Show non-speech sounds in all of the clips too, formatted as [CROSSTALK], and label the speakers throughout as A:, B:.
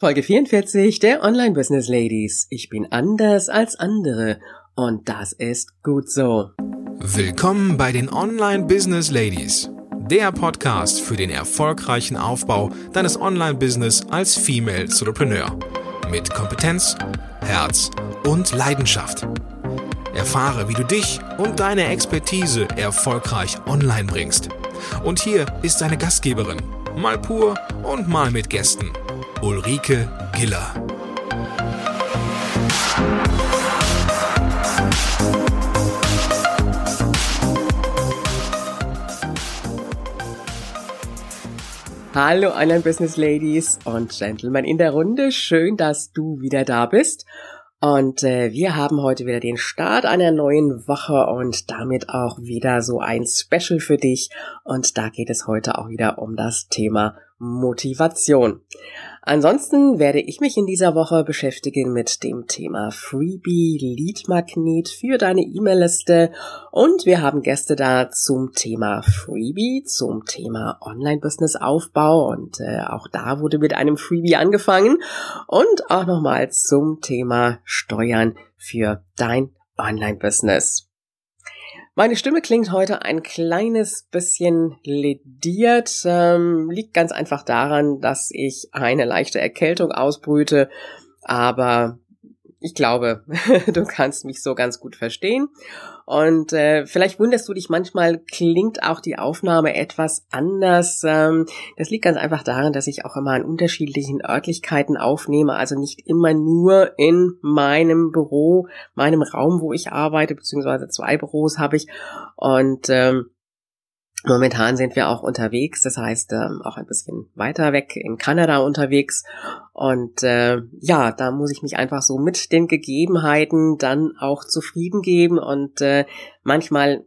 A: Folge 44 der Online Business Ladies. Ich bin anders als andere und das ist gut so.
B: Willkommen bei den Online Business Ladies, der Podcast für den erfolgreichen Aufbau deines Online Business als Female Entrepreneur mit Kompetenz, Herz und Leidenschaft. Erfahre, wie du dich und deine Expertise erfolgreich online bringst. Und hier ist deine Gastgeberin, mal pur und mal mit Gästen. Ulrike Giller.
A: Hallo Online Business Ladies und Gentlemen in der Runde. Schön, dass du wieder da bist. Und äh, wir haben heute wieder den Start einer neuen Woche und damit auch wieder so ein Special für dich. Und da geht es heute auch wieder um das Thema Motivation. Ansonsten werde ich mich in dieser Woche beschäftigen mit dem Thema Freebie Lead Magnet für deine E-Mail-Liste und wir haben Gäste da zum Thema Freebie, zum Thema Online-Business Aufbau und äh, auch da wurde mit einem Freebie angefangen und auch nochmal zum Thema Steuern für dein Online-Business. Meine Stimme klingt heute ein kleines bisschen lediert, ähm, liegt ganz einfach daran, dass ich eine leichte Erkältung ausbrüte, aber ich glaube, [LAUGHS] du kannst mich so ganz gut verstehen. Und äh, vielleicht wunderst du dich manchmal, klingt auch die Aufnahme etwas anders. Ähm, das liegt ganz einfach daran, dass ich auch immer an unterschiedlichen Örtlichkeiten aufnehme, also nicht immer nur in meinem Büro, meinem Raum, wo ich arbeite, beziehungsweise zwei Büros habe ich. Und ähm, Momentan sind wir auch unterwegs, das heißt ähm, auch ein bisschen weiter weg in Kanada unterwegs. Und äh, ja, da muss ich mich einfach so mit den Gegebenheiten dann auch zufrieden geben. Und äh, manchmal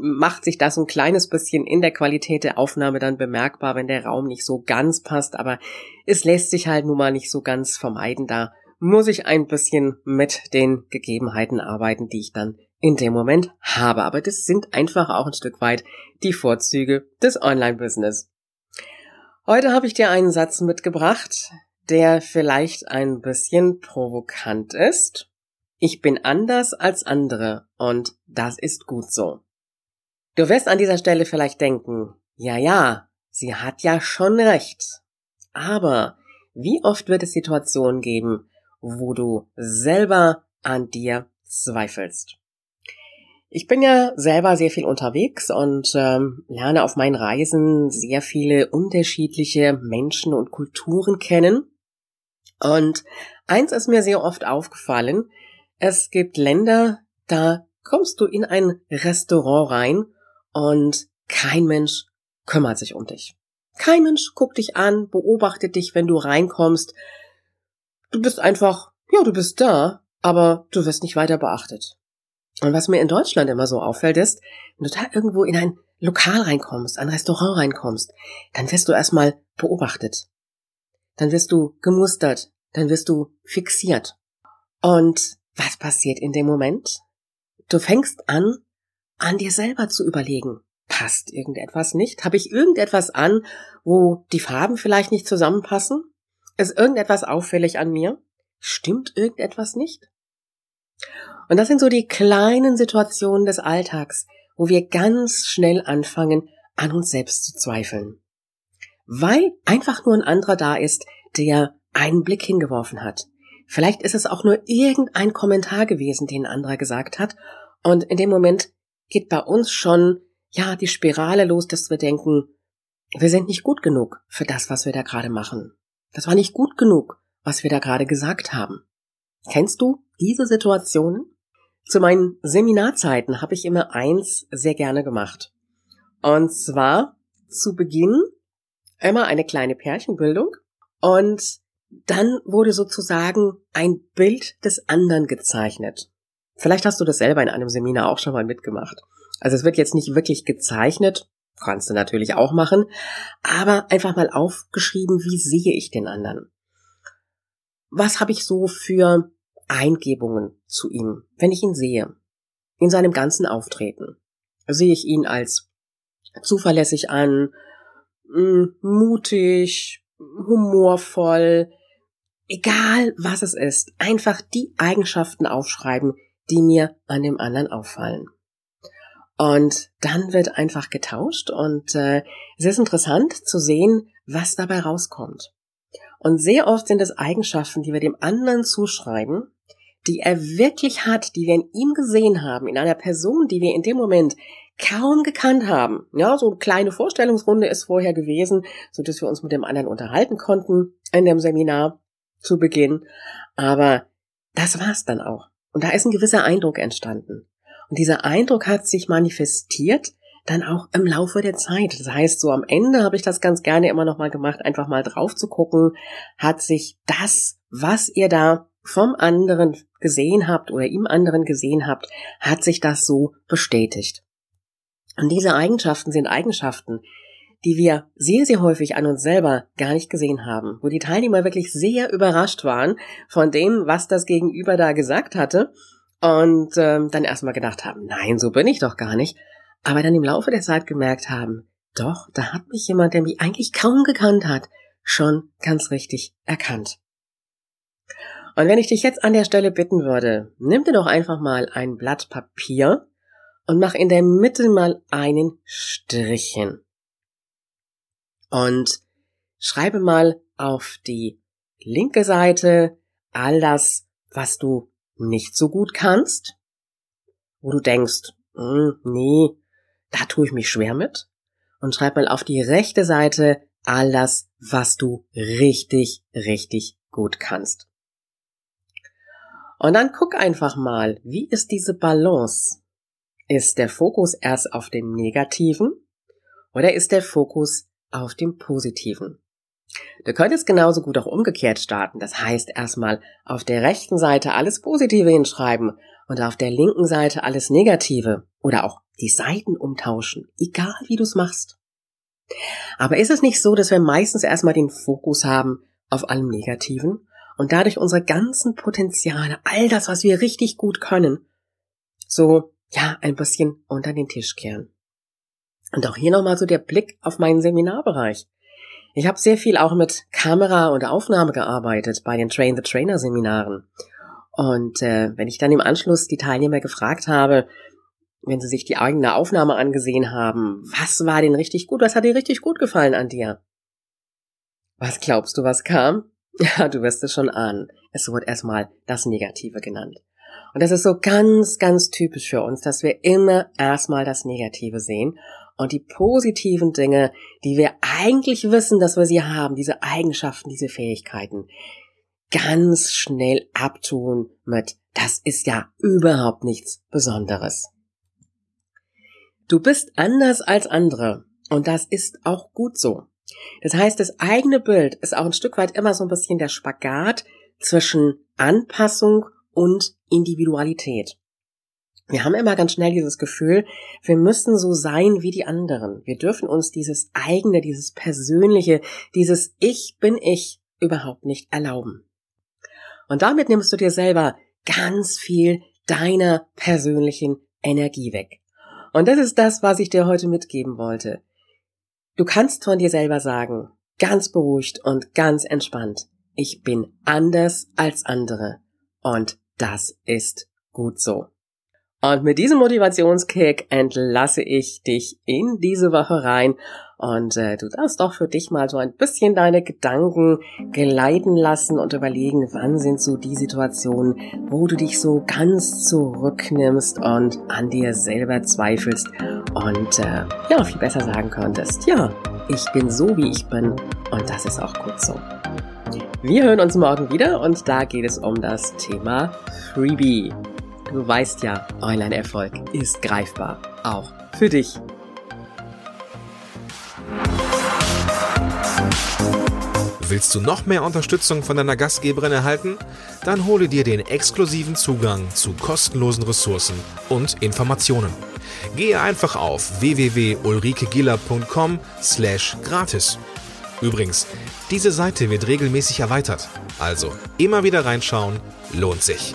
A: macht sich das ein kleines bisschen in der Qualität der Aufnahme dann bemerkbar, wenn der Raum nicht so ganz passt. Aber es lässt sich halt nun mal nicht so ganz vermeiden. Da muss ich ein bisschen mit den Gegebenheiten arbeiten, die ich dann in dem Moment habe. Aber das sind einfach auch ein Stück weit die Vorzüge des Online-Business. Heute habe ich dir einen Satz mitgebracht, der vielleicht ein bisschen provokant ist. Ich bin anders als andere und das ist gut so. Du wirst an dieser Stelle vielleicht denken, ja, ja, sie hat ja schon recht. Aber wie oft wird es Situationen geben, wo du selber an dir zweifelst? Ich bin ja selber sehr viel unterwegs und ähm, lerne auf meinen Reisen sehr viele unterschiedliche Menschen und Kulturen kennen. Und eins ist mir sehr oft aufgefallen, es gibt Länder, da kommst du in ein Restaurant rein und kein Mensch kümmert sich um dich. Kein Mensch guckt dich an, beobachtet dich, wenn du reinkommst. Du bist einfach, ja, du bist da, aber du wirst nicht weiter beachtet. Und was mir in Deutschland immer so auffällt, ist, wenn du da irgendwo in ein Lokal reinkommst, ein Restaurant reinkommst, dann wirst du erstmal beobachtet. Dann wirst du gemustert. Dann wirst du fixiert. Und was passiert in dem Moment? Du fängst an, an dir selber zu überlegen. Passt irgendetwas nicht? Habe ich irgendetwas an, wo die Farben vielleicht nicht zusammenpassen? Ist irgendetwas auffällig an mir? Stimmt irgendetwas nicht? Und das sind so die kleinen Situationen des Alltags, wo wir ganz schnell anfangen, an uns selbst zu zweifeln. Weil einfach nur ein anderer da ist, der einen Blick hingeworfen hat. Vielleicht ist es auch nur irgendein Kommentar gewesen, den ein anderer gesagt hat. Und in dem Moment geht bei uns schon, ja, die Spirale los, dass wir denken, wir sind nicht gut genug für das, was wir da gerade machen. Das war nicht gut genug, was wir da gerade gesagt haben. Kennst du diese Situationen? Zu meinen Seminarzeiten habe ich immer eins sehr gerne gemacht. Und zwar zu Beginn immer eine kleine Pärchenbildung und dann wurde sozusagen ein Bild des anderen gezeichnet. Vielleicht hast du das selber in einem Seminar auch schon mal mitgemacht. Also es wird jetzt nicht wirklich gezeichnet, kannst du natürlich auch machen, aber einfach mal aufgeschrieben, wie sehe ich den anderen? Was habe ich so für Eingebungen zu ihm, wenn ich ihn sehe, in seinem ganzen Auftreten. Sehe ich ihn als zuverlässig an, mm, mutig, humorvoll, egal was es ist, einfach die Eigenschaften aufschreiben, die mir an dem anderen auffallen. Und dann wird einfach getauscht und äh, es ist interessant zu sehen, was dabei rauskommt. Und sehr oft sind es Eigenschaften, die wir dem anderen zuschreiben, die er wirklich hat, die wir in ihm gesehen haben, in einer Person, die wir in dem Moment kaum gekannt haben. Ja, so eine kleine Vorstellungsrunde ist vorher gewesen, so dass wir uns mit dem anderen unterhalten konnten in dem Seminar zu Beginn. Aber das war's dann auch. Und da ist ein gewisser Eindruck entstanden. Und dieser Eindruck hat sich manifestiert dann auch im Laufe der Zeit. Das heißt, so am Ende habe ich das ganz gerne immer noch mal gemacht, einfach mal drauf zu gucken, hat sich das, was ihr da vom anderen gesehen habt oder im anderen gesehen habt, hat sich das so bestätigt. Und diese Eigenschaften sind Eigenschaften, die wir sehr, sehr häufig an uns selber gar nicht gesehen haben, wo die Teilnehmer wirklich sehr überrascht waren von dem, was das Gegenüber da gesagt hatte und ähm, dann erstmal gedacht haben, nein, so bin ich doch gar nicht, aber dann im Laufe der Zeit gemerkt haben, doch, da hat mich jemand, der mich eigentlich kaum gekannt hat, schon ganz richtig erkannt. Und wenn ich dich jetzt an der Stelle bitten würde, nimm dir doch einfach mal ein Blatt Papier und mach in der Mitte mal einen Strich hin. Und schreibe mal auf die linke Seite all das, was du nicht so gut kannst, wo du denkst, hm, nee, da tue ich mich schwer mit. Und schreib mal auf die rechte Seite all das, was du richtig, richtig gut kannst. Und dann guck einfach mal, wie ist diese Balance ist der Fokus erst auf dem Negativen oder ist der Fokus auf dem Positiven? Du könntest genauso gut auch umgekehrt starten. Das heißt erstmal auf der rechten Seite alles Positive hinschreiben und auf der linken Seite alles Negative oder auch die Seiten umtauschen, egal wie du es machst. Aber ist es nicht so, dass wir meistens erstmal den Fokus haben auf allem Negativen und dadurch unsere ganzen Potenziale, all das, was wir richtig gut können, so ja, ein bisschen unter den Tisch kehren. Und auch hier nochmal so der Blick auf meinen Seminarbereich. Ich habe sehr viel auch mit Kamera und Aufnahme gearbeitet bei den Train the Trainer Seminaren. Und äh, wenn ich dann im Anschluss die Teilnehmer gefragt habe, wenn sie sich die eigene Aufnahme angesehen haben, was war denn richtig gut, was hat dir richtig gut gefallen an dir? Was glaubst du, was kam? [LAUGHS] Ja, du wirst es schon ahnen. Es wurde erstmal das Negative genannt. Und das ist so ganz, ganz typisch für uns, dass wir immer erstmal das Negative sehen und die positiven Dinge, die wir eigentlich wissen, dass wir sie haben, diese Eigenschaften, diese Fähigkeiten, ganz schnell abtun mit, das ist ja überhaupt nichts Besonderes. Du bist anders als andere und das ist auch gut so. Das heißt, das eigene Bild ist auch ein Stück weit immer so ein bisschen der Spagat zwischen Anpassung und Individualität. Wir haben immer ganz schnell dieses Gefühl, wir müssen so sein wie die anderen. Wir dürfen uns dieses eigene, dieses persönliche, dieses Ich bin ich überhaupt nicht erlauben. Und damit nimmst du dir selber ganz viel deiner persönlichen Energie weg. Und das ist das, was ich dir heute mitgeben wollte. Du kannst von dir selber sagen, ganz beruhigt und ganz entspannt, ich bin anders als andere. Und das ist gut so. Und mit diesem Motivationskick entlasse ich dich in diese Woche rein und äh, du darfst doch für dich mal so ein bisschen deine Gedanken geleiten lassen und überlegen, wann sind so die Situationen, wo du dich so ganz zurücknimmst und an dir selber zweifelst und äh, ja, viel besser sagen könntest, ja, ich bin so, wie ich bin und das ist auch gut so. Wir hören uns morgen wieder und da geht es um das Thema Freebie. Du weißt ja, Online-Erfolg ist greifbar. Auch für dich.
B: Willst du noch mehr Unterstützung von deiner Gastgeberin erhalten? Dann hole dir den exklusiven Zugang zu kostenlosen Ressourcen und Informationen. Gehe einfach auf www.ulrikegiller.com slash gratis. Übrigens, diese Seite wird regelmäßig erweitert, also immer wieder reinschauen, lohnt sich